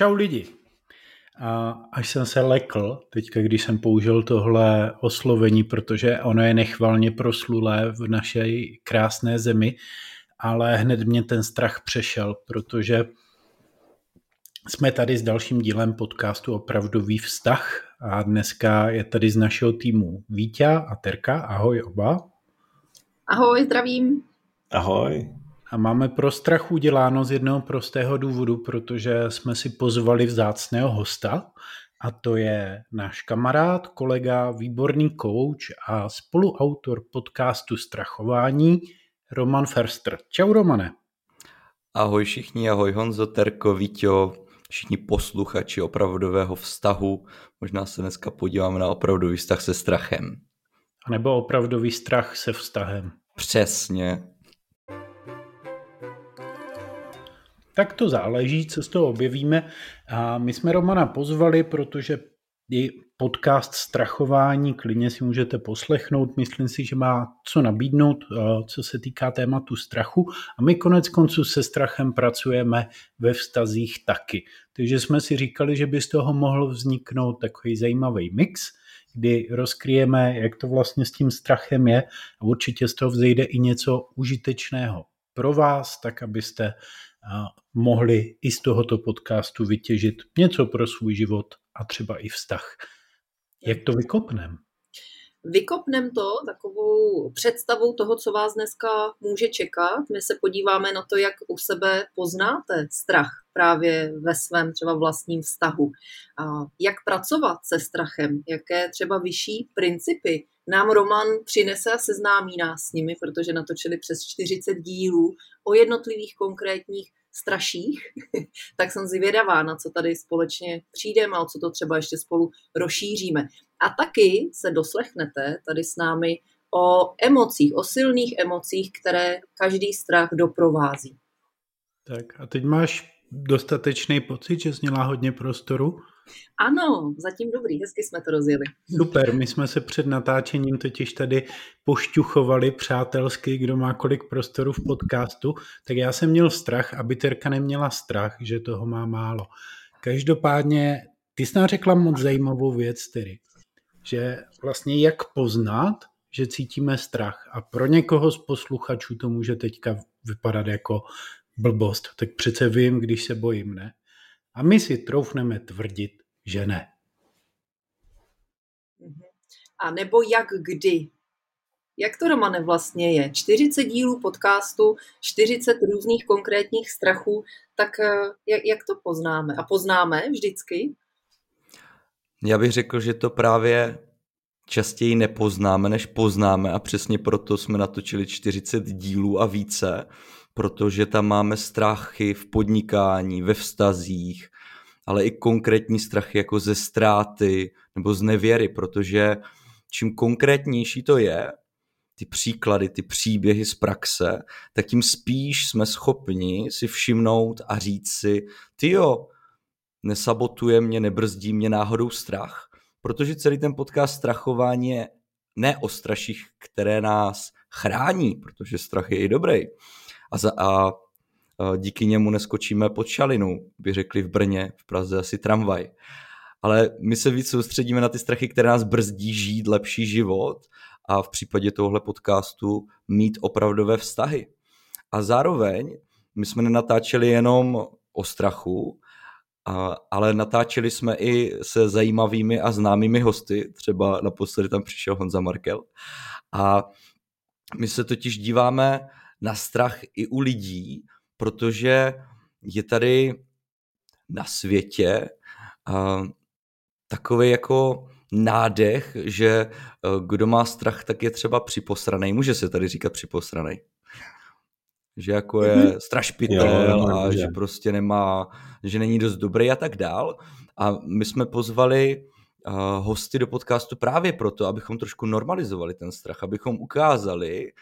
Čau lidi. A až jsem se lekl, teďka když jsem použil tohle oslovení, protože ono je nechvalně proslulé v naší krásné zemi, ale hned mě ten strach přešel, protože jsme tady s dalším dílem podcastu Opravdový vztah a dneska je tady z našeho týmu Vítě a Terka. Ahoj oba. Ahoj, zdravím. Ahoj. A máme pro strach uděláno z jednoho prostého důvodu, protože jsme si pozvali vzácného hosta a to je náš kamarád, kolega, výborný coach a spoluautor podcastu Strachování Roman Ferster. Čau Romane. Ahoj všichni, ahoj Honzo, Terko, Víťo, všichni posluchači opravdového vztahu. Možná se dneska podíváme na opravdový vztah se strachem. A nebo opravdový strach se vztahem. Přesně. Tak to záleží, co z toho objevíme. A my jsme Romana pozvali, protože i podcast Strachování klidně si můžete poslechnout. Myslím si, že má co nabídnout, co se týká tématu strachu. A my konec konců se strachem pracujeme ve vztazích taky. Takže jsme si říkali, že by z toho mohl vzniknout takový zajímavý mix, kdy rozkryjeme, jak to vlastně s tím strachem je a určitě z toho vzejde i něco užitečného pro vás, tak abyste mohli i z tohoto podcastu vytěžit něco pro svůj život a třeba i vztah. Jak to vykopnem? Vykopnem to takovou představou toho, co vás dneska může čekat. My se podíváme na to, jak u sebe poznáte strach právě ve svém třeba vlastním vztahu. A jak pracovat se strachem, jaké třeba vyšší principy nám Roman přinese a seznámí nás s nimi, protože natočili přes 40 dílů o jednotlivých konkrétních straších, tak jsem zvědavá, na co tady společně přijdeme a co to třeba ještě spolu rozšíříme. A taky se doslechnete tady s námi o emocích, o silných emocích, které každý strach doprovází. Tak a teď máš dostatečný pocit, že jsi měla hodně prostoru? Ano, zatím dobrý, hezky jsme to rozjeli. Super, my jsme se před natáčením totiž tady pošťuchovali přátelsky, kdo má kolik prostoru v podcastu, tak já jsem měl strach, aby Terka neměla strach, že toho má málo. Každopádně, ty jsi nám řekla moc zajímavou věc, tedy, že vlastně jak poznat, že cítíme strach. A pro někoho z posluchačů to může teďka vypadat jako blbost. Tak přece vím, když se bojím, ne? A my si troufneme tvrdit, že ne. A nebo jak kdy? Jak to, Romane, vlastně je? 40 dílů podcastu, 40 různých konkrétních strachů, tak eh, jak, jak to poznáme? A poznáme vždycky? Já bych řekl, že to právě častěji nepoznáme, než poznáme a přesně proto jsme natočili 40 dílů a více, protože tam máme strachy v podnikání, ve vztazích, ale i konkrétní strachy jako ze ztráty nebo z nevěry, protože čím konkrétnější to je, ty příklady, ty příběhy z praxe, tak tím spíš jsme schopni si všimnout a říct si, ty jo, nesabotuje mě, nebrzdí mě náhodou strach, protože celý ten podcast strachování je ne o straších, které nás chrání, protože strach je i dobrý. A, za, a díky němu neskočíme pod šalinu, by řekli v Brně, v Praze asi tramvaj. Ale my se víc soustředíme na ty strachy, které nás brzdí žít lepší život a v případě tohle podcastu mít opravdové vztahy. A zároveň my jsme nenatáčeli jenom o strachu, ale natáčeli jsme i se zajímavými a známými hosty, třeba naposledy tam přišel Honza Markel. A my se totiž díváme na strach i u lidí, protože je tady na světě uh, takový jako nádech, že uh, kdo má strach, tak je třeba připosraný. Může se tady říkat připosraný. Že jako je mm-hmm. strašpitel a že prostě nemá, že není dost dobrý a tak dál. A my jsme pozvali uh, hosty do podcastu právě proto, abychom trošku normalizovali ten strach, abychom ukázali,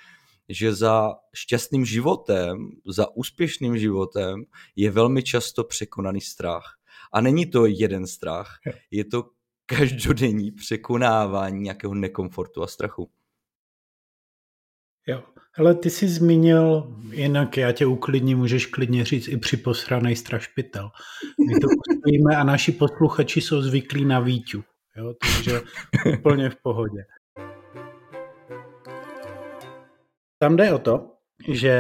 že za šťastným životem, za úspěšným životem je velmi často překonaný strach. A není to jeden strach, je to každodenní překonávání nějakého nekomfortu a strachu. Jo. Ale ty jsi zmínil, jinak já tě uklidním, můžeš klidně říct i při posranej strašpitel. My to ustojíme a naši posluchači jsou zvyklí na výťu. Jo, takže úplně v pohodě. Tam jde o to, že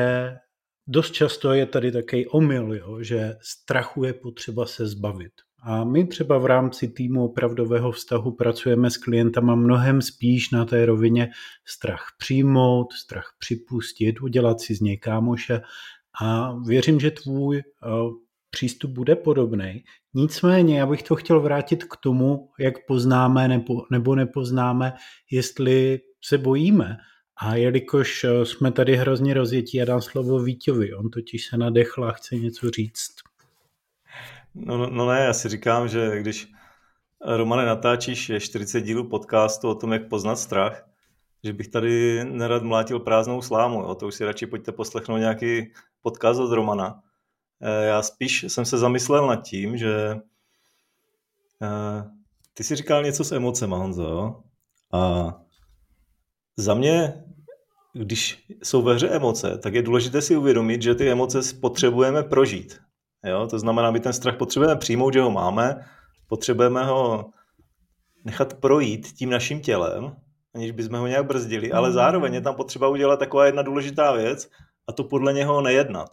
dost často je tady takový omyl, jo, že strachu je potřeba se zbavit. A my třeba v rámci týmu opravdového vztahu pracujeme s klientama mnohem spíš na té rovině strach přijmout, strach připustit, udělat si z něj kámoše a věřím, že tvůj uh, přístup bude podobný. Nicméně já bych to chtěl vrátit k tomu, jak poznáme nebo, nebo nepoznáme, jestli se bojíme. A jelikož eh, jsme tady hrozně rozjetí, já dám slovo Víťovi, on totiž se nadechl a chce něco říct. No, no, no ne, já si říkám, že když Romane natáčíš 40 dílů podcastu o tom, jak poznat strach, že bych tady nerad mlátil prázdnou slámu, jo? to už si radši pojďte poslechnout nějaký podcast od Romana. Eh, já spíš jsem se zamyslel nad tím, že eh, ty si říkal něco s emocema, Honzo, jo? a za mě, když jsou ve hře emoce, tak je důležité si uvědomit, že ty emoce potřebujeme prožít. Jo? To znamená, my ten strach potřebujeme přijmout, že ho máme, potřebujeme ho nechat projít tím naším tělem, aniž bychom ho nějak brzdili, ale zároveň je tam potřeba udělat taková jedna důležitá věc a to podle něho nejednat.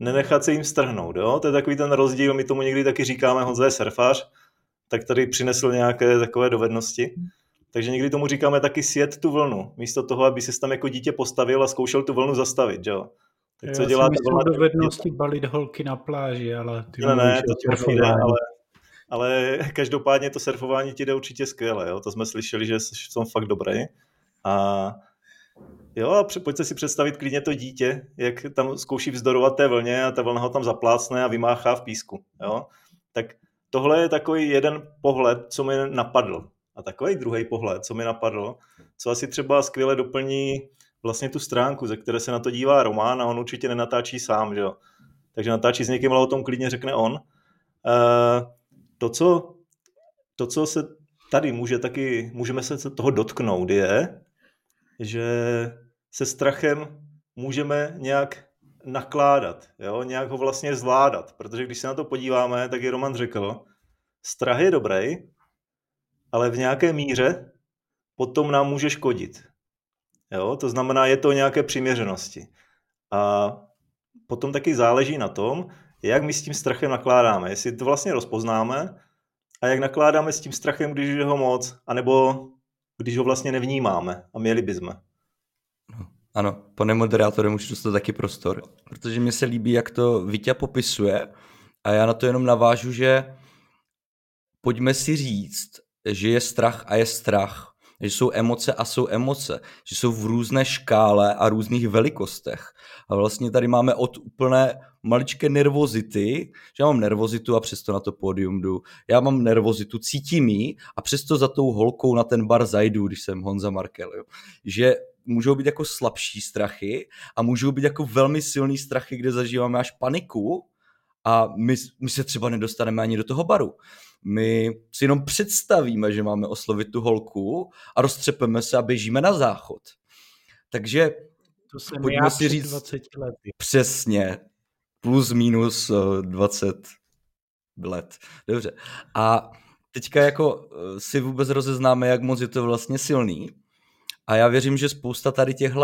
Nenechat se jim strhnout. Jo? To je takový ten rozdíl, my tomu někdy taky říkáme, Honza je surfař, tak tady přinesl nějaké takové dovednosti. Takže někdy tomu říkáme taky sjet tu vlnu, místo toho, aby se tam jako dítě postavil a zkoušel tu vlnu zastavit. Jo? Tak co Já dělá ta dovednosti balit holky na pláži, ale ty ne, ne, to ti nejde, ale, ale každopádně to surfování ti jde určitě skvěle, jo? to jsme slyšeli, že jsem fakt dobrý. A jo, a pojďte si představit klidně to dítě, jak tam zkouší vzdorovat té vlně a ta vlna ho tam zaplácne a vymáchá v písku. Jo? Tak tohle je takový jeden pohled, co mi napadl. A takový druhý pohled, co mi napadl, co asi třeba skvěle doplní vlastně tu stránku, ze které se na to dívá Román a on určitě nenatáčí sám, že jo. Takže natáčí s někým, ale o tom klidně řekne on. Uh, to, co, to, co se tady může taky, můžeme se toho dotknout, je, že se strachem můžeme nějak nakládat, jo? nějak ho vlastně zvládat, protože když se na to podíváme, tak je Roman řekl, strach je dobrý, ale v nějaké míře potom nám může škodit. Jo? To znamená, je to nějaké přiměřenosti. A potom taky záleží na tom, jak my s tím strachem nakládáme. Jestli to vlastně rozpoznáme a jak nakládáme s tím strachem, když je ho moc, anebo když ho vlastně nevnímáme a měli bychom. No, ano, pane moderátore, můžu dostat taky prostor, protože mi se líbí, jak to Vítě popisuje a já na to jenom navážu, že pojďme si říct, že je strach a je strach že jsou emoce a jsou emoce, že jsou v různé škále a různých velikostech. A vlastně tady máme od úplné maličké nervozity, že já mám nervozitu a přesto na to pódium jdu. Já mám nervozitu, cítím ji a přesto za tou holkou na ten bar zajdu, když jsem Honza Markel. Jo. Že můžou být jako slabší strachy a můžou být jako velmi silný strachy, kde zažíváme až paniku a my, my se třeba nedostaneme ani do toho baru my si jenom představíme, že máme oslovit tu holku a roztřepeme se a běžíme na záchod. Takže to jsem pojďme si říct 20 lety. přesně, plus minus 20 eh, let. Dobře. A teďka jako eh, si vůbec rozeznáme, jak moc je to vlastně silný. A já věřím, že spousta tady těchto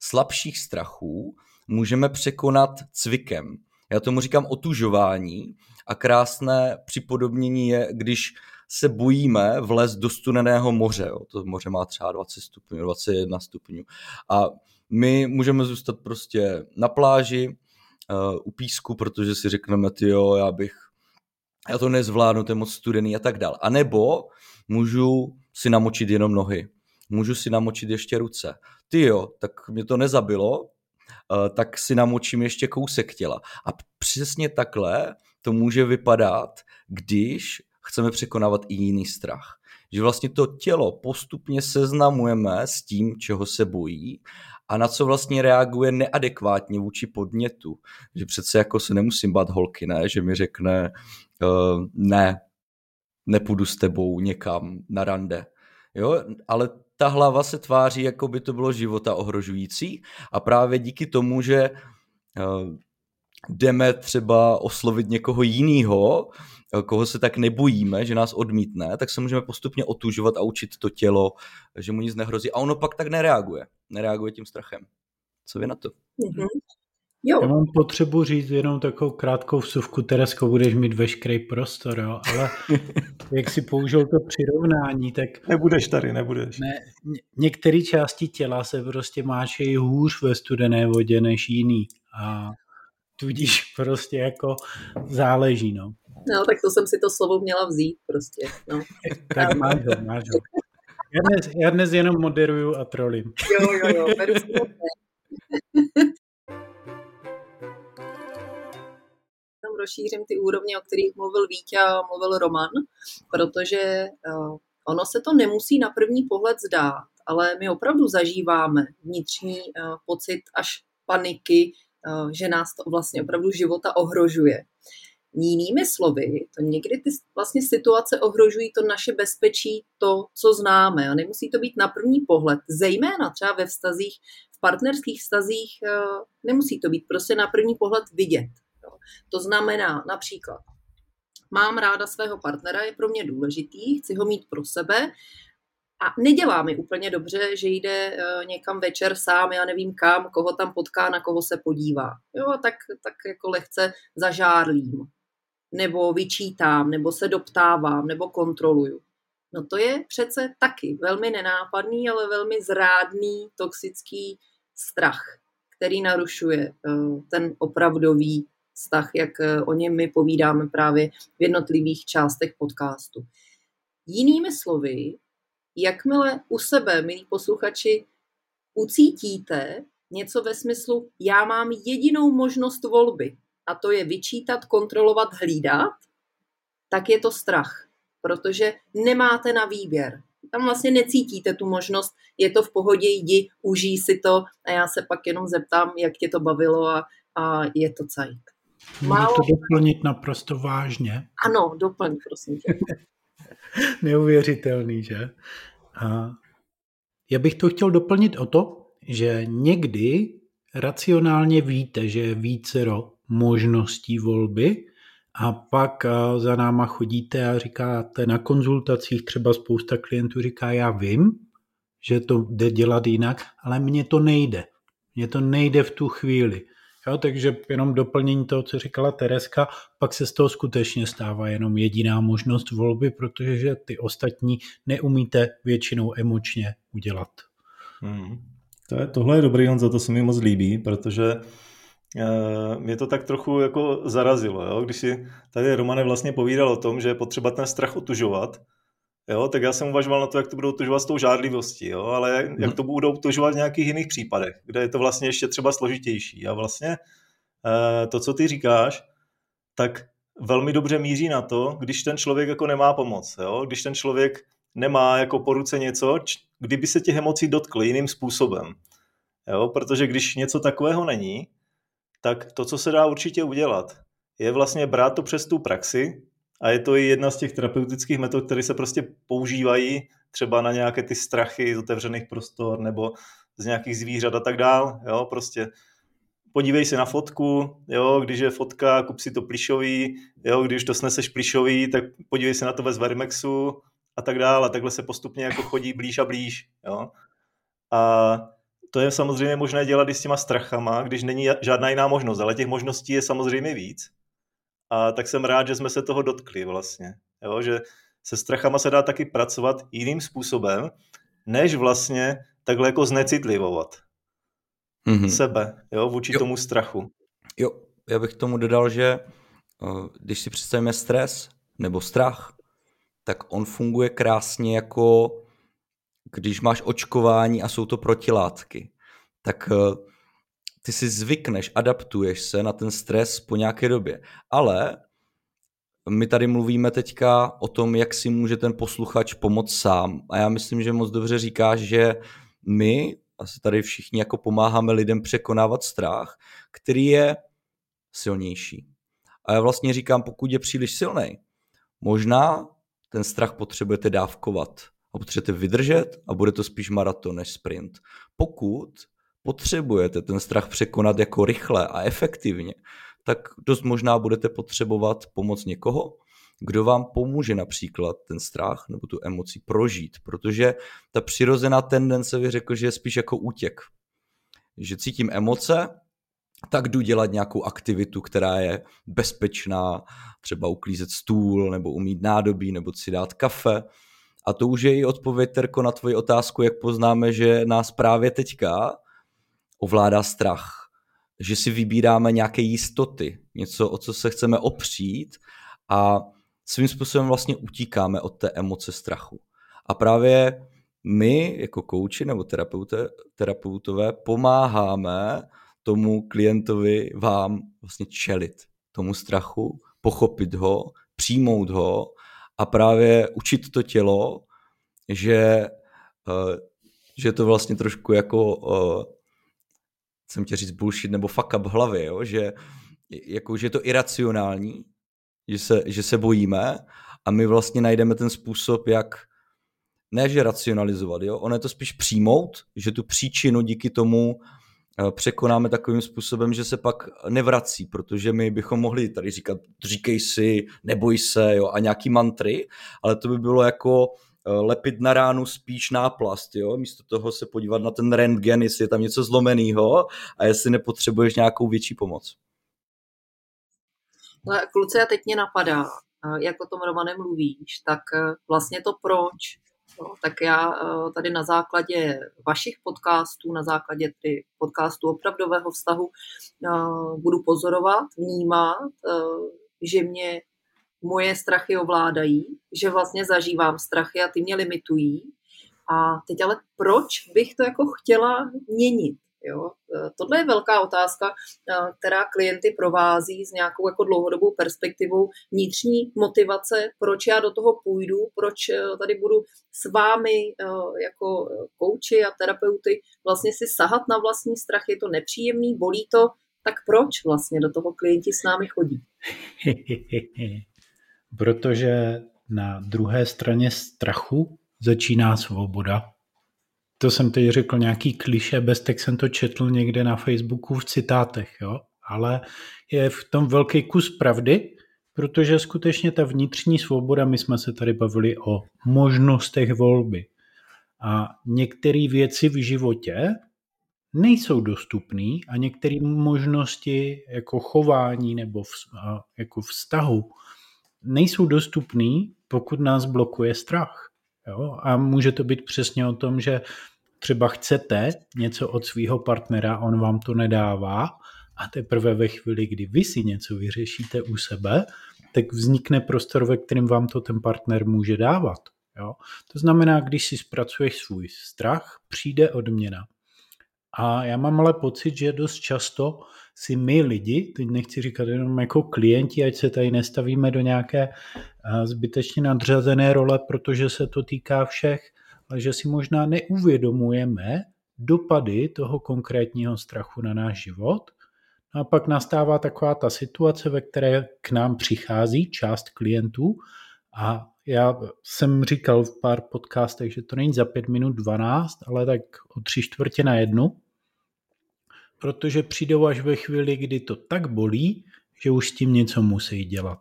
slabších strachů můžeme překonat cvikem. Já tomu říkám otužování a krásné připodobnění je, když se bojíme vlez do studeného moře. Jo. To moře má třeba 20 stupňů, 21 stupňů. A my můžeme zůstat prostě na pláži, uh, u písku, protože si řekneme, ty jo, já bych, já to nezvládnu, to je moc studený a tak dál. A nebo můžu si namočit jenom nohy. Můžu si namočit ještě ruce. Ty jo, tak mě to nezabilo, tak si namočím ještě kousek těla. A přesně takhle to může vypadat, když chceme překonávat i jiný strach. Že vlastně to tělo postupně seznamujeme s tím, čeho se bojí a na co vlastně reaguje neadekvátně vůči podnětu. Že přece jako se nemusím bát holky, ne? Že mi řekne uh, ne, nepůjdu s tebou někam na rande. Jo? Ale ta hlava se tváří, jako by to bylo života ohrožující a právě díky tomu, že uh, jdeme třeba oslovit někoho jiného, koho se tak nebojíme, že nás odmítne, tak se můžeme postupně otužovat a učit to tělo, že mu nic nehrozí. A ono pak tak nereaguje. Nereaguje tím strachem. Co vy na to? Mm-hmm. Jo. Já mám potřebu říct jenom takovou krátkou vsuvku, Teresko, budeš mít veškerý prostor, jo? ale jak si použil to přirovnání, tak... Nebudeš tady, nebudeš. Ne, některé části těla se prostě máčejí hůř ve studené vodě než jiný a tudíž prostě jako záleží, no. No, tak to jsem si to slovo měla vzít prostě, no. tak máš ho, máš ho. Já dnes, já dnes jenom moderuju a trolím. Jo, jo, jo, beru rozšířím ty úrovně, o kterých mluvil Vítě a mluvil Roman, protože uh, ono se to nemusí na první pohled zdát, ale my opravdu zažíváme vnitřní uh, pocit až paniky, uh, že nás to vlastně opravdu života ohrožuje. Jinými slovy, to někdy ty vlastně situace ohrožují to naše bezpečí, to, co známe. A nemusí to být na první pohled. Zejména třeba ve vztazích, v partnerských vztazích, nemusí to být prostě na první pohled vidět. To znamená například, mám ráda svého partnera, je pro mě důležitý, chci ho mít pro sebe a nedělá mi úplně dobře, že jde eh, někam večer sám, já nevím kam, koho tam potká, na koho se podívá. Jo, tak, tak jako lehce zažárlím, nebo vyčítám, nebo se doptávám, nebo kontroluju. No to je přece taky velmi nenápadný, ale velmi zrádný, toxický strach, který narušuje eh, ten opravdový vztah, jak eh, o něm my povídáme právě v jednotlivých částech podcastu. Jinými slovy, jakmile u sebe, milí posluchači, ucítíte něco ve smyslu, já mám jedinou možnost volby, a to je vyčítat, kontrolovat, hlídat, tak je to strach, protože nemáte na výběr. Tam vlastně necítíte tu možnost, je to v pohodě, jdi, užij si to a já se pak jenom zeptám, jak tě to bavilo a, a je to cajt. Málo... to doplnit naprosto vážně. Ano, doplň, prosím tě. Neuvěřitelný, že? A já bych to chtěl doplnit o to, že někdy racionálně víte, že je vícero možností volby a pak za náma chodíte a říkáte na konzultacích, třeba spousta klientů říká, já vím, že to jde dělat jinak, ale mně to nejde. Mně to nejde v tu chvíli. Jo, takže jenom doplnění toho, co říkala Tereska, pak se z toho skutečně stává jenom jediná možnost volby, protože ty ostatní neumíte většinou emočně udělat. Hmm. To je, tohle je dobrý, Honza, to se mi moc líbí, protože uh, mě to tak trochu jako zarazilo, jo? když si tady Romane vlastně povídal o tom, že je potřeba ten strach otužovat, jo, tak já jsem uvažoval na to, jak to budou tužovat s tou žádlivostí, jo, ale jak, jak to budou tužovat v nějakých jiných případech, kde je to vlastně ještě třeba složitější. A vlastně eh, to, co ty říkáš, tak velmi dobře míří na to, když ten člověk jako nemá pomoc, jo, když ten člověk nemá jako po ruce něco, kdyby se těch emocí dotkl jiným způsobem. Jo, protože když něco takového není, tak to, co se dá určitě udělat, je vlastně brát to přes tu praxi, a je to i jedna z těch terapeutických metod, které se prostě používají třeba na nějaké ty strachy z otevřených prostor nebo z nějakých zvířat a tak dál. Jo, prostě podívej se na fotku, jo, když je fotka, kup si to plišový, jo, když to sneseš plišový, tak podívej se na to ve Zverimexu a tak dále. A takhle se postupně jako chodí blíž a blíž. Jo. A to je samozřejmě možné dělat i s těma strachama, když není žádná jiná možnost, ale těch možností je samozřejmě víc. A tak jsem rád, že jsme se toho dotkli vlastně. Jo, že se strachama se dá taky pracovat jiným způsobem, než vlastně takhle jako znecitlivovat mm-hmm. sebe jo, vůči jo. tomu strachu. Jo, já bych tomu dodal, že eh, když si představíme stres nebo strach, tak on funguje krásně jako když máš očkování a jsou to protilátky. Tak eh, ty si zvykneš, adaptuješ se na ten stres po nějaké době. Ale my tady mluvíme teďka o tom, jak si může ten posluchač pomoct sám. A já myslím, že moc dobře říkáš, že my asi tady všichni jako pomáháme lidem překonávat strach, který je silnější. A já vlastně říkám, pokud je příliš silný, možná ten strach potřebujete dávkovat a potřebujete vydržet a bude to spíš maraton než sprint. Pokud potřebujete ten strach překonat jako rychle a efektivně, tak dost možná budete potřebovat pomoc někoho, kdo vám pomůže například ten strach nebo tu emoci prožít, protože ta přirozená tendence bych řekl, že je spíš jako útěk. Že cítím emoce, tak jdu dělat nějakou aktivitu, která je bezpečná, třeba uklízet stůl, nebo umít nádobí, nebo si dát kafe. A to už je i odpověď, Terko, na tvoji otázku, jak poznáme, že nás právě teďka ovládá strach. Že si vybíráme nějaké jistoty, něco, o co se chceme opřít a svým způsobem vlastně utíkáme od té emoce strachu. A právě my jako kouči nebo terapeuté, terapeutové pomáháme tomu klientovi vám vlastně čelit tomu strachu, pochopit ho, přijmout ho a právě učit to tělo, že, eh, že to vlastně trošku jako chcem tě říct bullshit nebo fuck up hlavy, jo? Že, jako, že je to iracionální, že se, že se bojíme a my vlastně najdeme ten způsob, jak ne, že racionalizovat, jo? ono je to spíš přijmout, že tu příčinu díky tomu eh, překonáme takovým způsobem, že se pak nevrací, protože my bychom mohli tady říkat, říkej si, neboj se, jo, a nějaký mantry, ale to by bylo jako lepit na ránu spíš náplast, jo, místo toho se podívat na ten rentgen, jestli je tam něco zlomeného a jestli nepotřebuješ nějakou větší pomoc. No, kluci, a teď mě napadá, jak o tom Romane mluvíš, tak eh, vlastně to proč, no, tak já eh, tady na základě vašich podcastů, na základě ty podcastů opravdového vztahu eh, budu pozorovat, vnímat, že mě moje strachy ovládají, že vlastně zažívám strachy a ty mě limitují. A teď ale proč bych to jako chtěla měnit? Jo? E, tohle je velká otázka, e, která klienty provází s nějakou jako dlouhodobou perspektivou vnitřní motivace, proč já do toho půjdu, proč e, tady budu s vámi jako kouči a terapeuty vlastně si sahat na vlastní strach, je to nepříjemný, bolí to, tak proč vlastně do toho klienti s námi chodí? Protože na druhé straně strachu začíná svoboda to jsem teď řekl nějaký kliše, bez tak jsem to četl někde na Facebooku v citátech, jo? ale je v tom velký kus pravdy, protože skutečně ta vnitřní svoboda, my jsme se tady bavili o možnostech volby a některé věci v životě nejsou dostupné a některé možnosti jako chování nebo v, jako vztahu nejsou dostupné, pokud nás blokuje strach. Jo? A může to být přesně o tom, že třeba chcete něco od svého partnera, on vám to nedává a teprve ve chvíli, kdy vy si něco vyřešíte u sebe, tak vznikne prostor, ve kterém vám to ten partner může dávat. Jo? To znamená, když si zpracuješ svůj strach, přijde odměna. A já mám ale pocit, že dost často si my lidi, teď nechci říkat jenom jako klienti, ať se tady nestavíme do nějaké eh, zbytečně nadřazené role, protože se to týká všech, ale že si možná neuvědomujeme dopady toho konkrétního strachu na náš život. No a pak nastává taková ta situace, ve které k nám přichází část klientů a já jsem říkal v pár podcastech, že to není za pět minut 12, ale tak o tři čtvrtě na jednu, protože přijdou až ve chvíli, kdy to tak bolí, že už s tím něco musí dělat.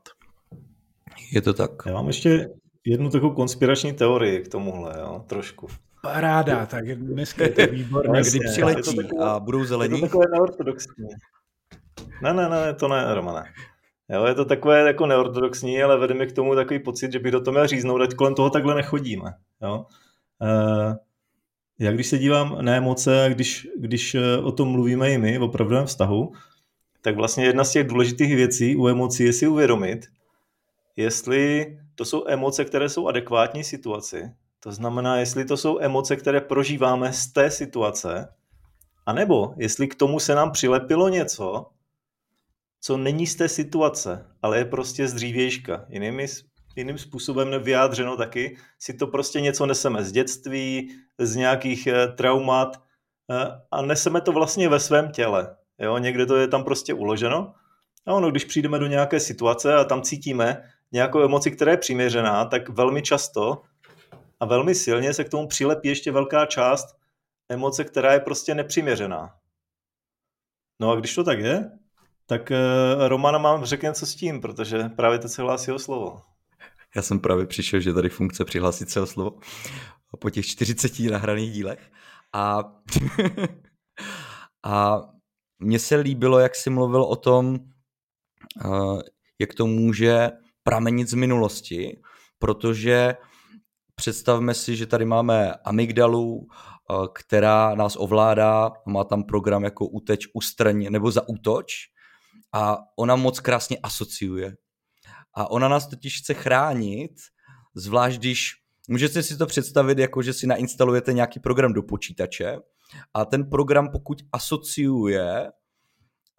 Je to tak. Já mám ještě jednu takovou konspirační teorii k tomuhle, jo, trošku. Paráda, tak dneska je to výborné. Kdy přiletí to takové, a budou zelení? Je to takové neortodoxní. Ne, ne, ne, to ne, Romane. Jo, je to takové jako neortodoxní, ale vede mi k tomu takový pocit, že by do toho měl říznout, ať kolem toho takhle nechodíme. Jo? E, já když se dívám na emoce a když, když eh, o tom mluvíme i my v opravdovém vztahu, tak vlastně jedna z těch důležitých věcí u emocí je si uvědomit, jestli to jsou emoce, které jsou adekvátní situaci. To znamená, jestli to jsou emoce, které prožíváme z té situace, anebo jestli k tomu se nám přilepilo něco, co není z té situace, ale je prostě z dřívějška. Jinými, jiným způsobem nevyjádřeno taky, si to prostě něco neseme z dětství, z nějakých eh, traumat eh, a neseme to vlastně ve svém těle. Jo? Někde to je tam prostě uloženo a ono, když přijdeme do nějaké situace a tam cítíme, nějakou emoci, která je přiměřená, tak velmi často a velmi silně se k tomu přilepí ještě velká část emoce, která je prostě nepřiměřená. No a když to tak je, tak eh, Romana mám řekne co s tím, protože právě teď se hlásí o slovo. Já jsem právě přišel, že tady funkce přihlásit se o slovo po těch 40 nahraných dílech. A, a mně se líbilo, jak jsi mluvil o tom, jak to může pramenit z minulosti, protože představme si, že tady máme amygdalu, která nás ovládá, má tam program jako uteč, ustrň nebo zaútoč a ona moc krásně asociuje. A ona nás totiž chce chránit, zvlášť když můžete si to představit jako, že si nainstalujete nějaký program do počítače a ten program pokud asociuje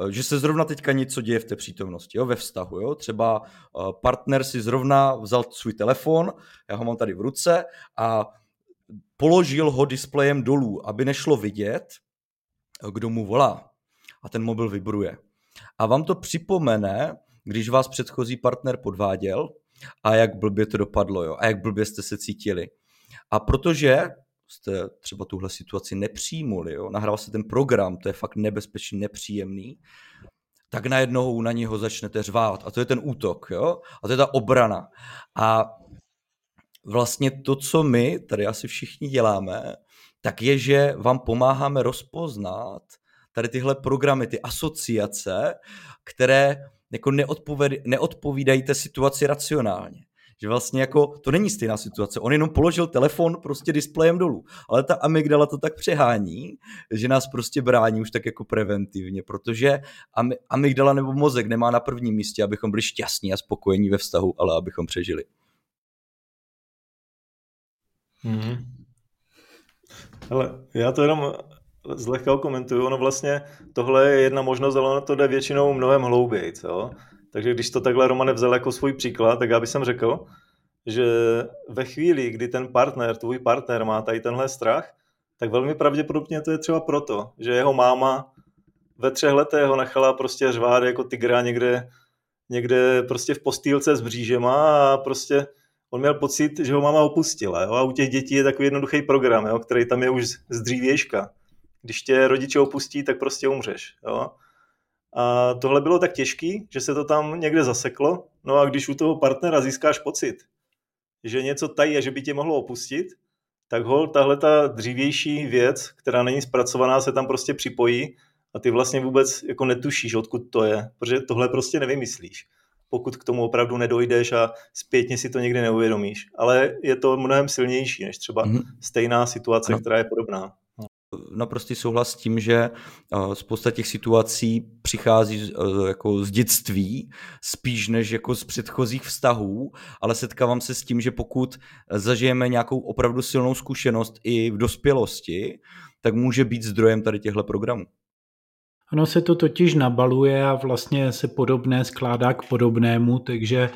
Eh, že se zrovna teďka něco děje v té přítomnosti, jo, ve vztahu. Jo. Třeba eh, partner si zrovna vzal svůj telefon, já ho mám tady v ruce a položil ho displejem dolů, aby nešlo vidět, kdo mu volá. A ten mobil vibruje. A vám to připomene, když vás předchozí partner podváděl a jak blbě to dopadlo, jo, a jak blbě jste se cítili. A protože jste třeba tuhle situaci nepřijmuli, jo? nahrál se ten program, to je fakt nebezpečný, nepříjemný, tak najednou na něho začnete řvát a to je ten útok, jo? a to je ta obrana. A vlastně to, co my tady asi všichni děláme, tak je, že vám pomáháme rozpoznat tady tyhle programy, ty asociace, které jako neodpovídají té situaci racionálně že vlastně jako to není stejná situace. On jenom položil telefon prostě displejem dolů, ale ta amygdala to tak přehání, že nás prostě brání už tak jako preventivně, protože amygdala nebo mozek nemá na prvním místě, abychom byli šťastní a spokojení ve vztahu, ale abychom přežili. Hmm. Ale já to jenom zlehka komentuju. Ono vlastně, tohle je jedna možnost, ale ono to jde většinou mnohem hlouběji. Co? Takže když to takhle Romane vzal jako svůj příklad, tak já bych řekl, že ve chvíli, kdy ten partner, tvůj partner má tady tenhle strach, tak velmi pravděpodobně to je třeba proto, že jeho máma ve třech letech ho nechala prostě řvát jako tygra někde, někde prostě v postýlce s břížema a prostě on měl pocit, že ho máma opustila. Jo? A u těch dětí je takový jednoduchý program, jo? který tam je už z dřívějška. Když tě rodiče opustí, tak prostě umřeš. Jo? A tohle bylo tak těžký, že se to tam někde zaseklo. No a když u toho partnera získáš pocit, že něco tají a že by tě mohlo opustit, tak hol, tahle ta dřívější věc, která není zpracovaná, se tam prostě připojí a ty vlastně vůbec jako netušíš, odkud to je, protože tohle prostě nevymyslíš, pokud k tomu opravdu nedojdeš a zpětně si to někdy neuvědomíš. Ale je to mnohem silnější než třeba mm-hmm. stejná situace, která je podobná naprostý souhlas s tím, že eh, spousta těch situací přichází eh, jako z dětství, spíš než jako z předchozích vztahů, ale setkávám se s tím, že pokud zažijeme nějakou opravdu silnou zkušenost i v dospělosti, tak může být zdrojem tady těchto programů. Ono se to totiž nabaluje a vlastně se podobné skládá k podobnému, takže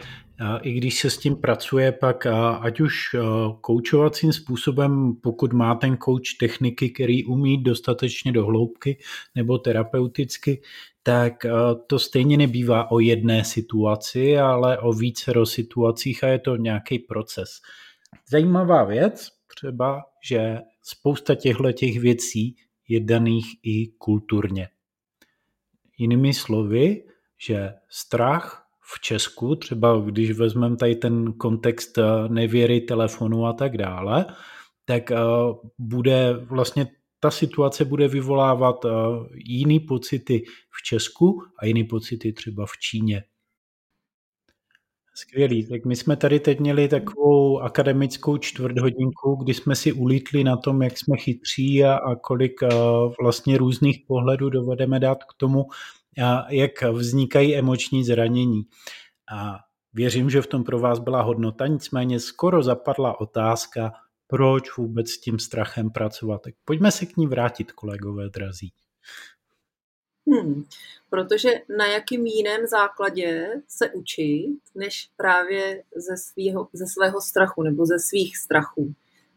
i když se s tím pracuje pak, ať už koučovacím způsobem, pokud má ten kouč techniky, který umí dostatečně do hloubky, nebo terapeuticky, tak to stejně nebývá o jedné situaci, ale o více situacích a je to nějaký proces. Zajímavá věc, třeba, že spousta těchto těch věcí je daných i kulturně. Jinými slovy, že strach v Česku, třeba když vezmeme tady ten kontext eh, nevěry telefonu a tak dále, tak eh, bude vlastně ta situace bude vyvolávat eh, jiný pocity v Česku a jiný pocity třeba v Číně. Skvělý. Tak my jsme tady teď měli takovou akademickou čtvrthodinku, kdy jsme si ulítli na tom, jak jsme chytří a, a kolik vlastně různých pohledů dovedeme dát k tomu, jak vznikají emoční zranění. A věřím, že v tom pro vás byla hodnota, nicméně skoro zapadla otázka, proč vůbec s tím strachem pracovat. Tak pojďme se k ní vrátit, kolegové drazí. Hmm, protože na jakým jiném základě se učit, než právě ze, svýho, ze svého strachu nebo ze svých strachů.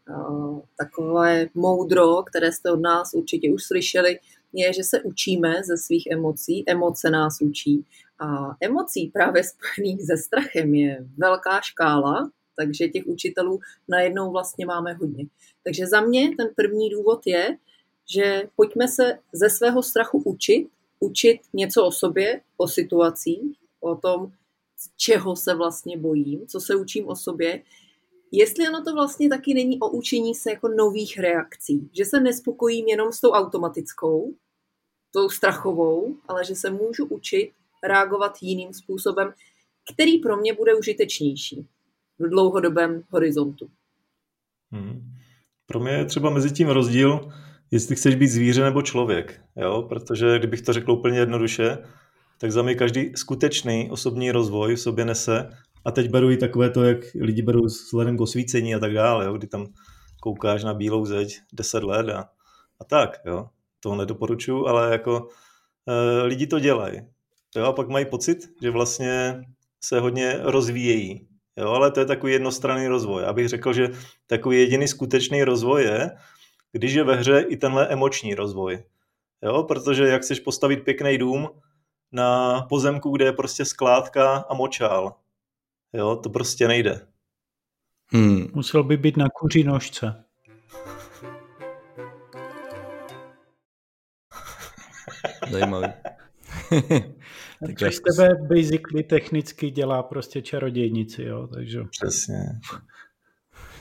Uh, takové moudro, které jste od nás určitě už slyšeli, je, že se učíme ze svých emocí, emoce nás učí. A emocí právě spojených se strachem je velká škála takže těch učitelů najednou vlastně máme hodně. Takže za mě ten první důvod je, že pojďme se ze svého strachu učit, učit něco o sobě, o situacích, o tom, čeho se vlastně bojím, co se učím o sobě, jestli ono to vlastně taky není o učení se jako nových reakcí, že se nespokojím jenom s tou automatickou, tou strachovou, ale že se můžu učit reagovat jiným způsobem, který pro mě bude užitečnější v dlouhodobém horizontu. Hmm. Pro mě je třeba mezi tím rozdíl, jestli chceš být zvíře nebo člověk, jo? protože kdybych to řekl úplně jednoduše, tak za mě každý skutečný osobní rozvoj v sobě nese, a teď beru i takové to, jak lidi berou vzhledem k osvícení a tak dále, jo? kdy tam koukáš na bílou zeď 10 let a, a tak, jo. To nedoporučuju, ale jako e, lidi to dělají. Jo, a pak mají pocit, že vlastně se hodně rozvíjejí. Jo, ale to je takový jednostranný rozvoj. Já bych řekl, že takový jediný skutečný rozvoj je, když je ve hře i tenhle emoční rozvoj. Jo, protože jak chceš postavit pěkný dům na pozemku, kde je prostě skládka a močál. Jo, to prostě nejde. Hmm. Musel by být na kuří nožce. Zajímavý. takže z tebe basically technicky dělá prostě čarodějnici, jo, takže... Přesně.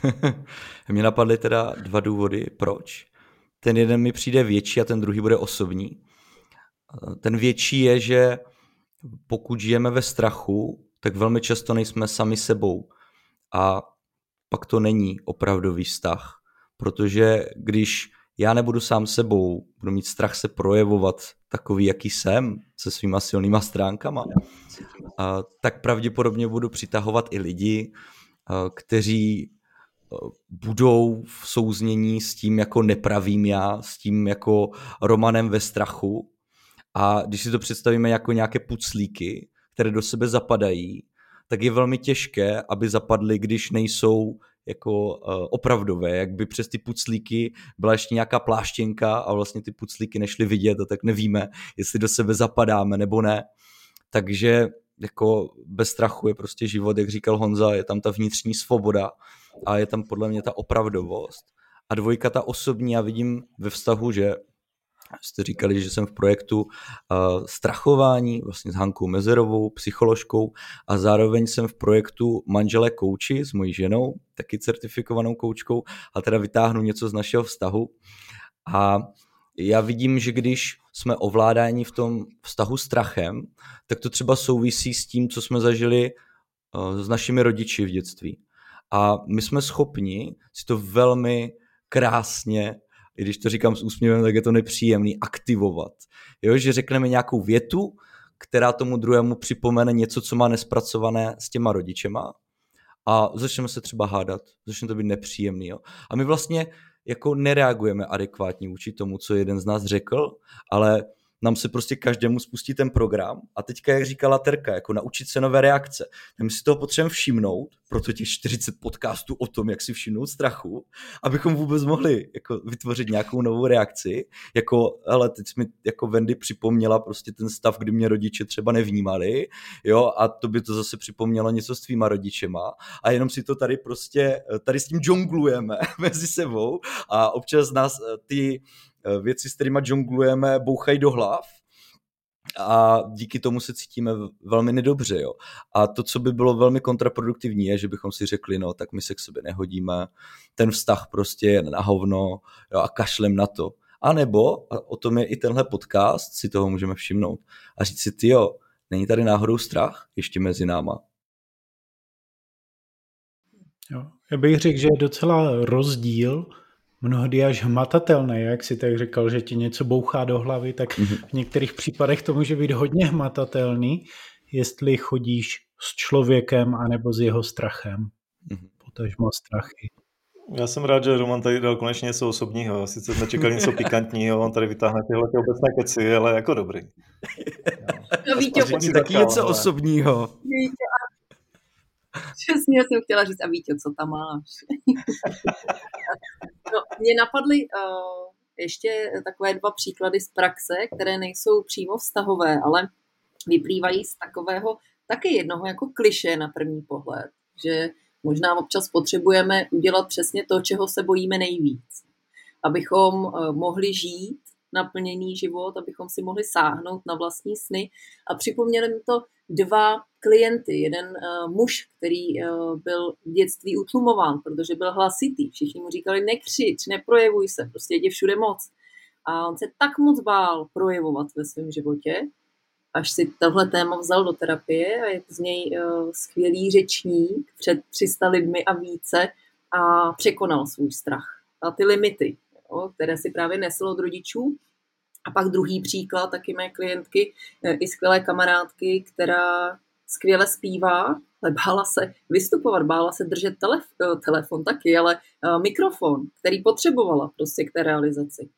Mně napadly teda dva důvody, proč. Ten jeden mi přijde větší a ten druhý bude osobní. Ten větší je, že pokud žijeme ve strachu, tak velmi často nejsme sami sebou. A pak to není opravdový vztah. Protože když já nebudu sám sebou, budu mít strach se projevovat takový, jaký jsem, se svýma silnýma stránkama, a, tak pravděpodobně budu přitahovat i lidi, a, kteří budou v souznění s tím jako nepravým já, s tím jako Romanem ve strachu. A když si to představíme jako nějaké puclíky, které do sebe zapadají, tak je velmi těžké, aby zapadly, když nejsou jako uh, opravdové, jak by přes ty puclíky byla ještě nějaká pláštěnka a vlastně ty puclíky nešly vidět a tak nevíme, jestli do sebe zapadáme nebo ne. Takže jako bez strachu je prostě život, jak říkal Honza, je tam ta vnitřní svoboda a je tam podle mě ta opravdovost. A dvojka ta osobní, já vidím ve vztahu, že jste říkali, že jsem v projektu uh, strachování vlastně s Hankou Mezerovou, psycholožkou a zároveň jsem v projektu Manželé kouči s mojí ženou, taky certifikovanou koučkou a teda vytáhnu něco z našeho vztahu. A já vidím, že když jsme ovládáni v tom vztahu strachem, tak to třeba souvisí s tím, co jsme zažili uh, s našimi rodiči v dětství. A my jsme schopni si to velmi krásně i když to říkám s úsměvem, tak je to nepříjemný, aktivovat. Jo, že řekneme nějakou větu, která tomu druhému připomene něco, co má nespracované s těma rodičema a začneme se třeba hádat, začne to být nepříjemný. Jo. A my vlastně jako nereagujeme adekvátně vůči tomu, co jeden z nás řekl, ale nám se prostě každému spustí ten program a teďka, jak říkala Terka, jako naučit se nové reakce. My si toho potřebujeme všimnout, proto těch 40 podcastů o tom, jak si všimnout strachu, abychom vůbec mohli jako vytvořit nějakou novou reakci. Jako, ale teď mi jako Wendy připomněla prostě ten stav, kdy mě rodiče třeba nevnímali, jo, a to by to zase připomnělo něco s tvýma rodičema a jenom si to tady prostě, tady s tím džonglujeme mezi sebou a občas nás ty Eh, věci, s kterými džonglujeme, bouchají do hlav a díky tomu se cítíme velmi nedobře. Jo. A to, co by bylo velmi kontraproduktivní, je, že bychom si řekli, no tak my se k sobě nehodíme, ten vztah prostě je na hovno jo, a kašlem na to. A nebo, a o tom je i tenhle podcast, si toho můžeme všimnout a říct si, ty jo, není tady náhodou strach ještě mezi náma? Jo. Já bych řekl, že je docela rozdíl mnohdy až hmatatelné, jak si tak říkal, že ti něco bouchá do hlavy, tak mm-hmm. v některých případech to může být hodně hmatatelný, jestli chodíš s člověkem anebo s jeho strachem. Mm-hmm. Potažmo strachy. Já jsem rád, že Roman tady dal konečně něco osobního. Sice jsme čekali něco pikantního, on tady vytáhne tyhle ty obecné keci, ale jako dobrý. No, Vítě, taky něco ale... osobního. Vítě, Přesně jsem chtěla říct, a Vítě, co tam máš? no, mě napadly uh, ještě takové dva příklady z praxe, které nejsou přímo vztahové, ale vyplývají z takového taky jednoho jako kliše na první pohled, že Možná občas potřebujeme udělat přesně to, čeho se bojíme nejvíc. Abychom eh, mohli žít naplněný život, abychom si mohli sáhnout na vlastní sny. A připomněli mi to dva klienty. Jeden uh, muž, který uh, byl v dětství utlumován, protože byl hlasitý. Všichni mu říkali, nekřič, neprojevuj se, prostě jdi všude moc. A on se tak moc bál projevovat ve svém životě, až si tohle téma vzal do terapie a je z něj uh, skvělý řečník před 300 lidmi a více a překonal svůj strach a ty limity, jo, které si právě nesl od rodičů. A pak druhý příklad, taky mé klientky, uh, i skvělé kamarádky, která skvěle zpívá, ale bála se vystupovat, bála se držet telef- telefon taky, ale uh, mikrofon, který potřebovala prostě k té realizaci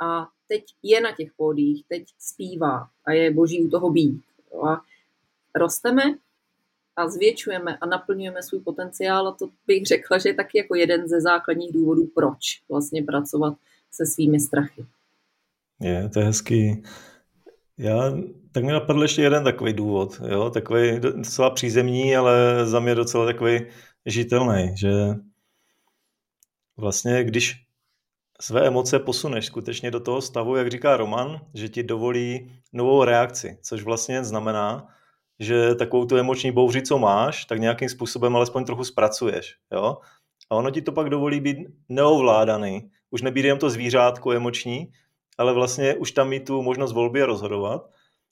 a teď je na těch pódích, teď zpívá a je boží u toho být. A rosteme a zvětšujeme a naplňujeme svůj potenciál a to bych řekla, že je taky jako jeden ze základních důvodů, proč vlastně pracovat se svými strachy. Je, to je hezký. Já, tak mi napadl ještě jeden takový důvod, jo, takový docela přízemní, ale za mě docela takový žitelný, že vlastně když své emoce posuneš skutečně do toho stavu, jak říká Roman, že ti dovolí novou reakci, což vlastně znamená, že takovou tu emoční bouři, co máš, tak nějakým způsobem alespoň trochu zpracuješ. Jo? A ono ti to pak dovolí být neovládaný. Už nebýt jen to zvířátko emoční, ale vlastně už tam mít tu možnost volby a rozhodovat.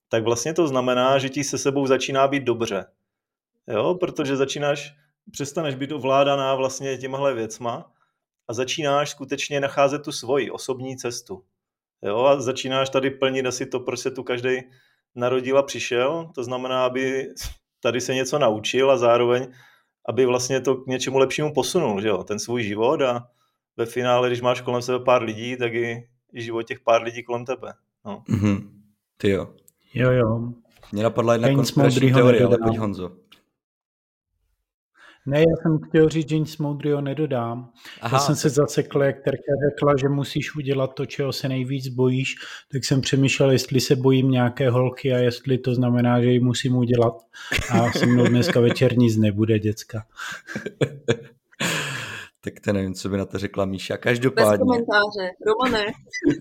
Tak vlastně to znamená, že ti se sebou začíná být dobře. Jo? Protože začínáš, přestaneš být ovládaná vlastně těmahle věcma a začínáš skutečně nacházet tu svoji osobní cestu. Jo, a začínáš tady plnit asi to, proč se tu každý narodil a přišel. To znamená, aby tady se něco naučil a zároveň, aby vlastně to k něčemu lepšímu posunul, že jo, ten svůj život a ve finále, když máš kolem sebe pár lidí, tak i život těch pár lidí kolem tebe. No. Mm-hmm. Ty jo. Jo, jo. Mě napadla jedna konspirační teorie, ale pojď Honzo. Ne, já jsem chtěl říct, že nic moudrýho nedodám. Aha, já jsem se zacekl, jak Terka řekla, že musíš udělat to, čeho se nejvíc bojíš, tak jsem přemýšlel, jestli se bojím nějaké holky a jestli to znamená, že ji musím udělat. A se mnou dneska večer nic nebude, děcka. tak to nevím, co by na to řekla Míša. Každopádně. Bez komentáře. Romane.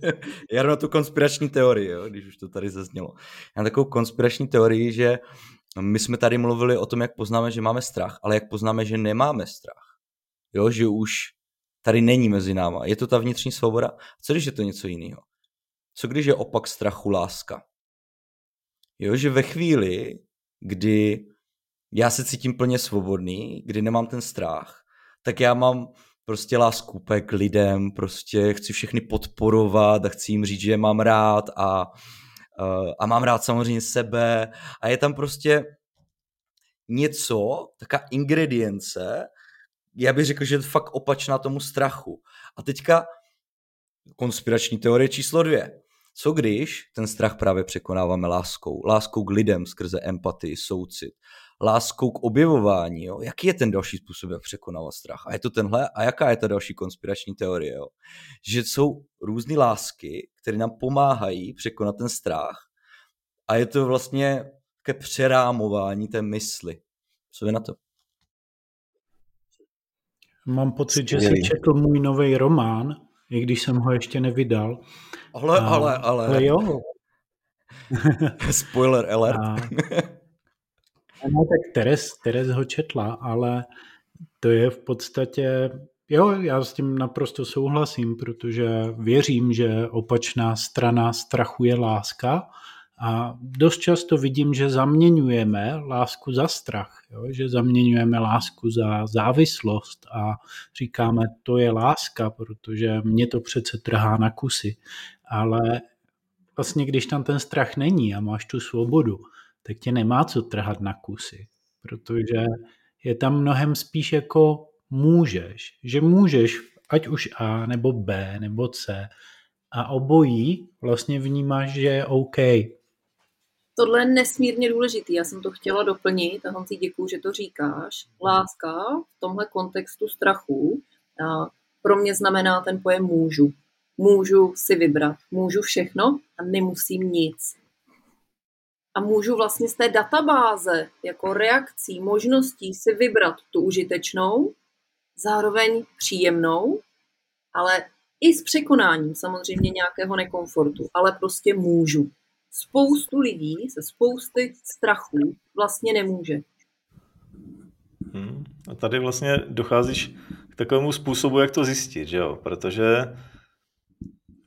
já na tu konspirační teorii, jo, když už to tady zaznělo. Já mám takovou konspirační teorii, že my jsme tady mluvili o tom, jak poznáme, že máme strach, ale jak poznáme, že nemáme strach. Jo, že už tady není mezi náma. Je to ta vnitřní svoboda? Co když je to něco jiného? Co když je opak strachu láska? Jo, že ve chvíli, kdy já se cítím plně svobodný, kdy nemám ten strach, tak já mám prostě lásku k lidem, prostě chci všechny podporovat a chci jim říct, že je mám rád a Eh, a mám rád samozřejmě sebe a je tam prostě něco, taká ingredience, já bych řekl, že je to fakt opačná tomu strachu. A teďka konspirační teorie číslo dvě. Co když ten strach právě překonáváme láskou? Láskou k lidem skrze empatii, soucit láskou k objevování. Jo? Jaký je ten další způsob, jak překonávat strach? A je to tenhle? A jaká je ta další konspirační teorie? Jo? Že jsou různé lásky, které nám pomáhají překonat ten strach a je to vlastně ke přerámování té mysli. Co je na to? Mám pocit, že jsi četl můj nový román, i když jsem ho ještě nevydal. Ale, ale, ale. ale jo. Spoiler alert. A, No tak Teres, Teres ho četla, ale to je v podstatě, jo, já s tím naprosto souhlasím, protože věřím, že opačná strana strachu je láska a dost často vidím, že zaměňujeme lásku za strach, jo? že zaměňujeme lásku za závislost a říkáme, to je láska, protože mě to přece trhá na kusy. Ale vlastně, když tam ten strach není a máš tu svobodu, tak tě nemá co trhat na kusy, protože je tam mnohem spíš jako můžeš, že můžeš ať už A nebo B nebo C a obojí vlastně vnímáš, že je OK. Tohle je nesmírně důležitý, já jsem to chtěla doplnit a Honzi děkuju, že to říkáš. Láska v tomhle kontextu strachu pro mě znamená ten pojem můžu. Můžu si vybrat, můžu všechno a nemusím nic a můžu vlastně z té databáze jako reakcí, možností si vybrat tu užitečnou, zároveň příjemnou, ale i s překonáním samozřejmě nějakého nekomfortu, ale prostě můžu. Spoustu lidí se spousty strachů vlastně nemůže. Hmm. A tady vlastně docházíš k takovému způsobu, jak to zjistit, že jo? Protože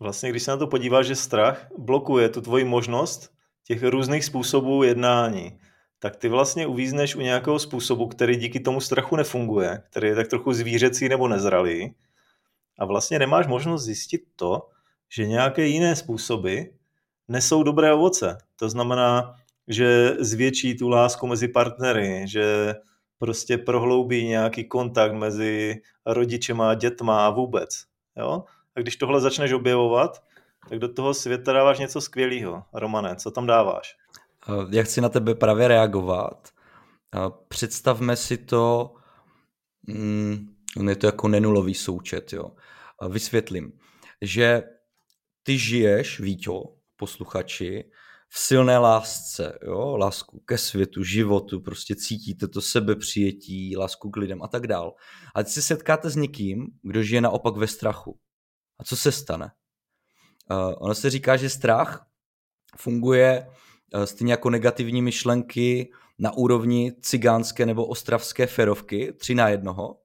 vlastně, když se na to podíváš, že strach blokuje tu tvoji možnost těch různých způsobů jednání, tak ty vlastně uvízneš u nějakého způsobu, který díky tomu strachu nefunguje, který je tak trochu zvířecí nebo nezralý a vlastně nemáš možnost zjistit to, že nějaké jiné způsoby nesou dobré ovoce. To znamená, že zvětší tu lásku mezi partnery, že prostě prohloubí nějaký kontakt mezi rodičema a dětma a vůbec. Jo? A když tohle začneš objevovat, tak do toho světa dáváš něco skvělého. Romane, co tam dáváš? Já chci na tebe právě reagovat. Představme si to, mm, je to jako nenulový součet, jo. Vysvětlím, že ty žiješ, Víťo, posluchači, v silné lásce, jo, lásku ke světu, životu, prostě cítíte to sebepřijetí, lásku k lidem a tak dál. A teď se setkáte s někým, kdo žije naopak ve strachu. A co se stane? Uh, ono se říká, že strach funguje uh, stejně jako negativní myšlenky na úrovni cigánské nebo ostravské ferovky, tři na jednoho.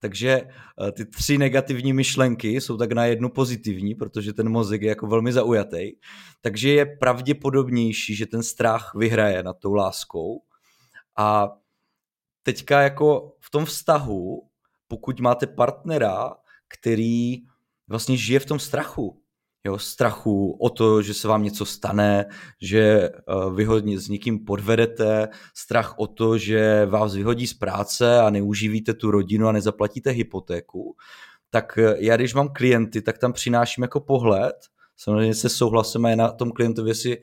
Takže uh, ty tři negativní myšlenky jsou tak na jednu pozitivní, protože ten mozek je jako velmi zaujatý. Takže je pravděpodobnější, že ten strach vyhraje nad tou láskou. A teďka jako v tom vztahu, pokud máte partnera, který vlastně žije v tom strachu, jo, strachu o to, že se vám něco stane, že uh, vy ho s někým podvedete, strach o to, že vás vyhodí z práce a neuživíte tu rodinu a nezaplatíte hypotéku, tak eh, já když mám klienty, tak tam přináším jako pohled, samozřejmě se souhlasíme na tom klientovi, si,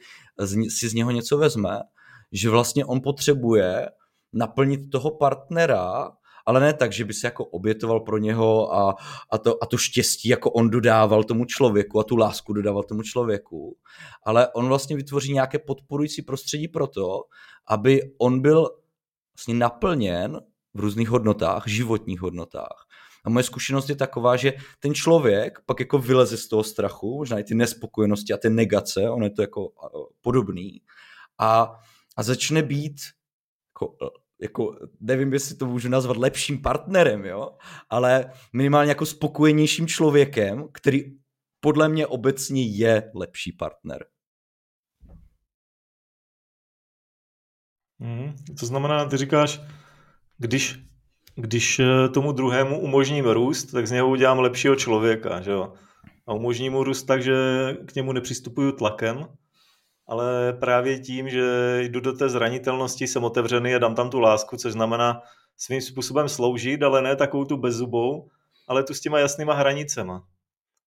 si z něho něco vezme, že vlastně on potřebuje naplnit toho partnera ale ne tak, že by se jako obětoval pro něho a, a, to, a to štěstí jako on dodával tomu člověku a tu lásku dodával tomu člověku, ale on vlastně vytvoří nějaké podporující prostředí pro to, aby on byl vlastně naplněn v různých hodnotách, životních hodnotách. A moje zkušenost je taková, že ten člověk pak jako vyleze z toho strachu, možná i ty nespokojenosti a ty negace, on je to jako podobný, a, a začne být jako jako nevím, jestli to můžu nazvat lepším partnerem, jo, ale minimálně jako spokojenějším člověkem, který podle mě obecně je lepší partner. Hmm, to znamená, ty říkáš, když, když eh, tomu druhému umožním růst, tak z něho udělám lepšího člověka, že jo? A umožním mu růst tak, že k němu nepřistupuju tlakem, ale právě tím, že jdu do té zranitelnosti, jsem otevřený a dám tam tu lásku, což znamená svým způsobem sloužit, ale ne takovou tu bezzubou, ale tu s těma jasnýma hranicema.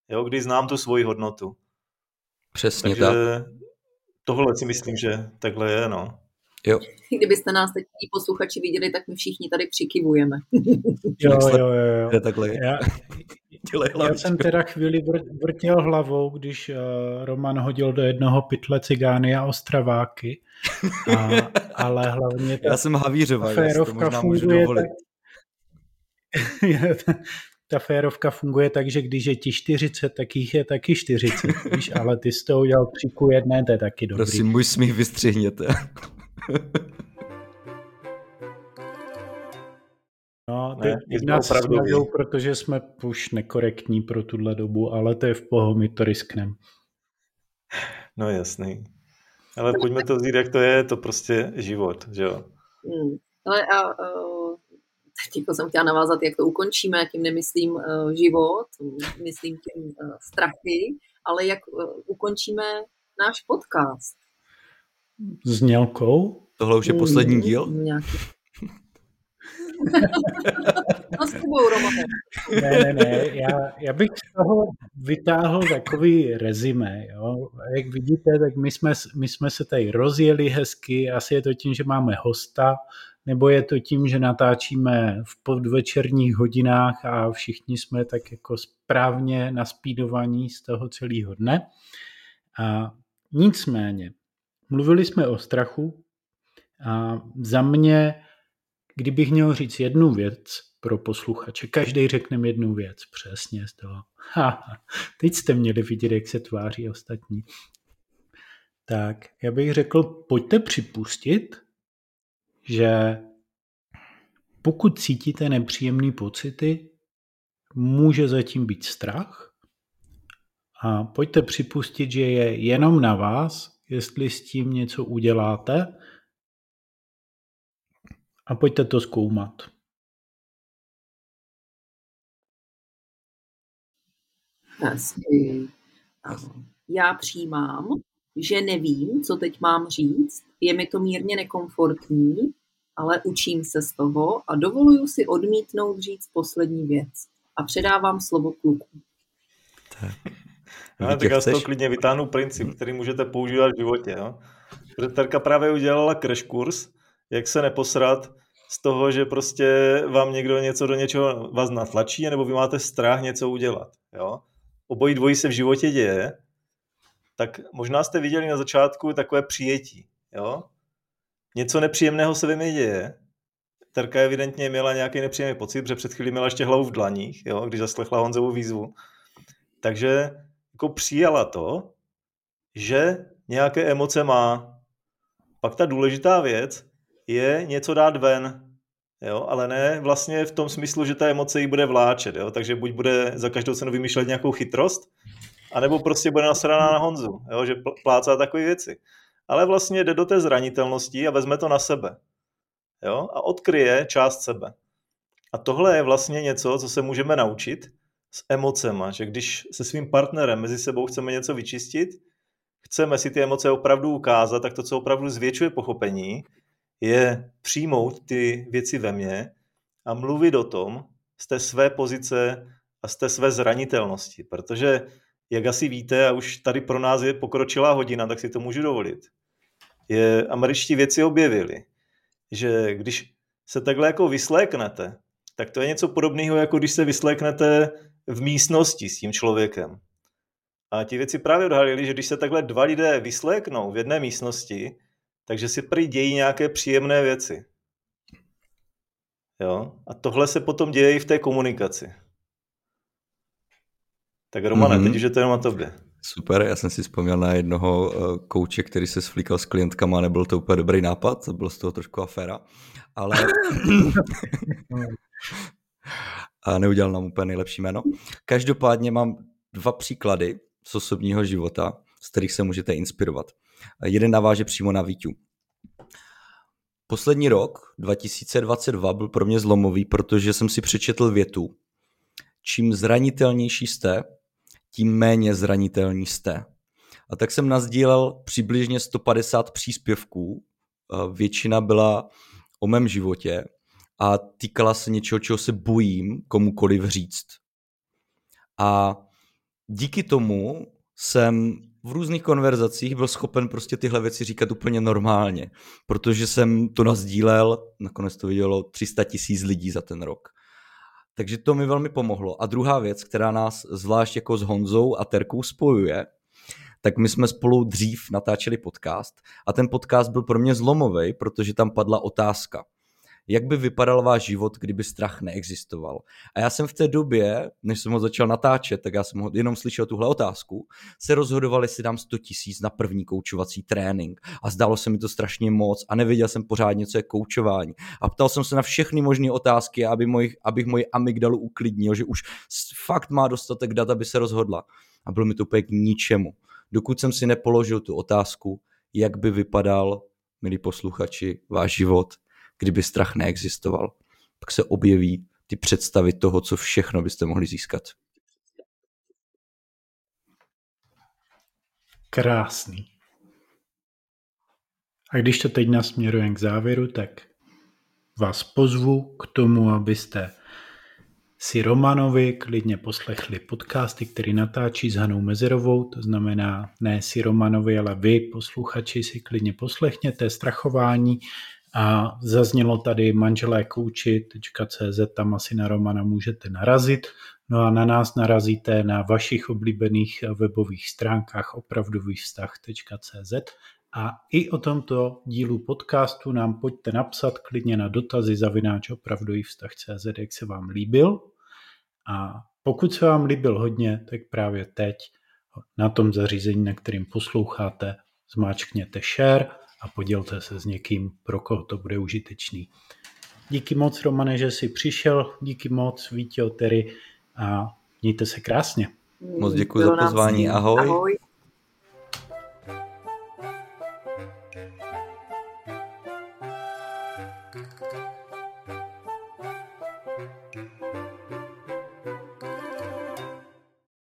Jo, kdy znám tu svoji hodnotu. Přesně Takže tak. tohle si myslím, že takhle je, no. Jo. Kdybyste nás teď posluchači viděli, tak my všichni tady přikivujeme. jo, jo, jo. jo. Takhle. Já, já jsem teda chvíli vrtěl hlavou, když uh, Roman hodil do jednoho pytle cigány a ostraváky. A, ale hlavně ta, já jsem havířová, férovka to funguje tak, ta férovka funguje tak, že když je ti 40, tak jich je taky 40, víš, ale ty z toho udělal příku jedné, to je taky dobrý. Prosím, můj smích vystřihněte. No, ty, ne, nás smažou, protože jsme už nekorektní pro tuhle dobu, ale to je v poho, my to riskneme. No jasný. Ale pojďme to vzít, jak to je, to prostě život, že jo? Hmm. Ale a, uh, teď jsem chtěla navázat, jak to ukončíme, tím nemyslím uh, život, myslím tím uh, strachy, ale jak uh, ukončíme náš podcast. Znělkou? Tohle už je poslední hmm, díl? Nějaký No Ne, ne, ne, já, já bych z toho vytáhl takový rezime, jo. Jak vidíte, tak my jsme, my jsme se tady rozjeli hezky, asi je to tím, že máme hosta, nebo je to tím, že natáčíme v podvečerních hodinách a všichni jsme tak jako správně naspídovaní z toho celého dne. A nicméně, mluvili jsme o strachu a za mě, kdybych měl říct jednu věc pro posluchače, každý řekne jednu věc, přesně z toho. Ha, teď jste měli vidět, jak se tváří ostatní. Tak já bych řekl, pojďte připustit, že pokud cítíte nepříjemné pocity, může zatím být strach a pojďte připustit, že je jenom na vás, jestli s tím něco uděláte a pojďte to zkoumat. Já přijímám, že nevím, co teď mám říct, je mi to mírně nekomfortní, ale učím se z toho a dovoluju si odmítnout říct poslední věc. A předávám slovo kluku. Tak. No, tak já z toho klidně vytáhnu princip, který můžete používat v životě. Jo? Terka právě udělala crash kurz, jak se neposrat z toho, že prostě vám někdo něco do něčeho vás natlačí, nebo vy máte strach něco udělat. Jo? Obojí dvojí se v životě děje, tak možná jste viděli na začátku takové přijetí. Jo? Něco nepříjemného se mně děje. Terka evidentně měla nějaký nepříjemný pocit, protože před chvílí měla ještě hlavu v dlaních, jo? když zaslechla Honzovu výzvu. Takže jako přijala to, že nějaké emoce má. Pak ta důležitá věc je něco dát ven, jo, ale ne vlastně v tom smyslu, že ta emoce jí bude vláčet, jo, takže buď bude za každou cenu vymýšlet nějakou chytrost, anebo prostě bude nasraná na Honzu, jo, že plácá takové věci. Ale vlastně jde do té zranitelnosti a vezme to na sebe. Jo, a odkryje část sebe. A tohle je vlastně něco, co se můžeme naučit s emocema, že když se svým partnerem mezi sebou chceme něco vyčistit, chceme si ty emoce opravdu ukázat, tak to, co opravdu zvětšuje pochopení, je přijmout ty věci ve mně a mluvit o tom z té své pozice a z té své zranitelnosti, protože jak asi víte, a už tady pro nás je pokročilá hodina, tak si to můžu dovolit, je američtí věci objevili, že když se takhle jako vysléknete, tak to je něco podobného, jako když se vysléknete v místnosti s tím člověkem. A ti věci právě odhalili, že když se takhle dva lidé vysléknou v jedné místnosti, takže si prý dějí nějaké příjemné věci. Jo? A tohle se potom děje i v té komunikaci. Tak Romane, mm-hmm. teď už je to jenom na tobě. Super, já jsem si vzpomněl na jednoho uh, kouče, který se sflíkal s klientkama, nebyl to úplně dobrý nápad, bylo z toho trošku aféra, ale a neudělal nám úplně nejlepší jméno. Každopádně mám dva příklady z osobního života, z kterých se můžete inspirovat. Jeden naváže přímo na Vítu. Poslední rok, 2022, byl pro mě zlomový, protože jsem si přečetl větu. Čím zranitelnější jste, tím méně zranitelní jste. A tak jsem nazdílel přibližně 150 příspěvků. Většina byla o mém životě a týkala se něčeho, čeho se bojím komukoliv říct. A díky tomu jsem v různých konverzacích byl schopen prostě tyhle věci říkat úplně normálně, protože jsem to nazdílel, nakonec to vidělo 300 tisíc lidí za ten rok. Takže to mi velmi pomohlo. A druhá věc, která nás zvlášť jako s Honzou a Terkou spojuje, tak my jsme spolu dřív natáčeli podcast a ten podcast byl pro mě zlomový, protože tam padla otázka – jak by vypadal váš život, kdyby strach neexistoval. A já jsem v té době, než jsem ho začal natáčet, tak já jsem ho jenom slyšel tuhle otázku, se rozhodoval, jestli dám 100 tisíc na první koučovací trénink. A zdálo se mi to strašně moc a nevěděl jsem pořádně, co je koučování. A ptal jsem se na všechny možné otázky, aby moj, abych moji amygdalu uklidnil, že už fakt má dostatek dat, aby se rozhodla. A bylo mi to úplně k ničemu. Dokud jsem si nepoložil tu otázku, jak by vypadal, milí posluchači, váš život, kdyby strach neexistoval. Pak se objeví ty představy toho, co všechno byste mohli získat. Krásný. A když to teď nasměrujeme k závěru, tak vás pozvu k tomu, abyste si Romanovi klidně poslechli podcasty, který natáčí s Hanou Mezerovou, to znamená ne si Romanovi, ale vy, posluchači, si klidně poslechněte strachování a zaznělo tady manželé kouči.cz, tam asi na Romana můžete narazit. No a na nás narazíte na vašich oblíbených webových stránkách opravdovývztah.cz A i o tomto dílu podcastu nám pojďte napsat klidně na dotazy zavináč opravdový vztah.cz, jak se vám líbil. A pokud se vám líbil hodně, tak právě teď na tom zařízení, na kterým posloucháte, zmáčkněte share a podělte se s někým, pro koho to bude užitečný. Díky moc, Romane, že jsi přišel, díky moc, Vítě, Tery a mějte se krásně. Moc děkuji za pozvání, ahoj. ahoj.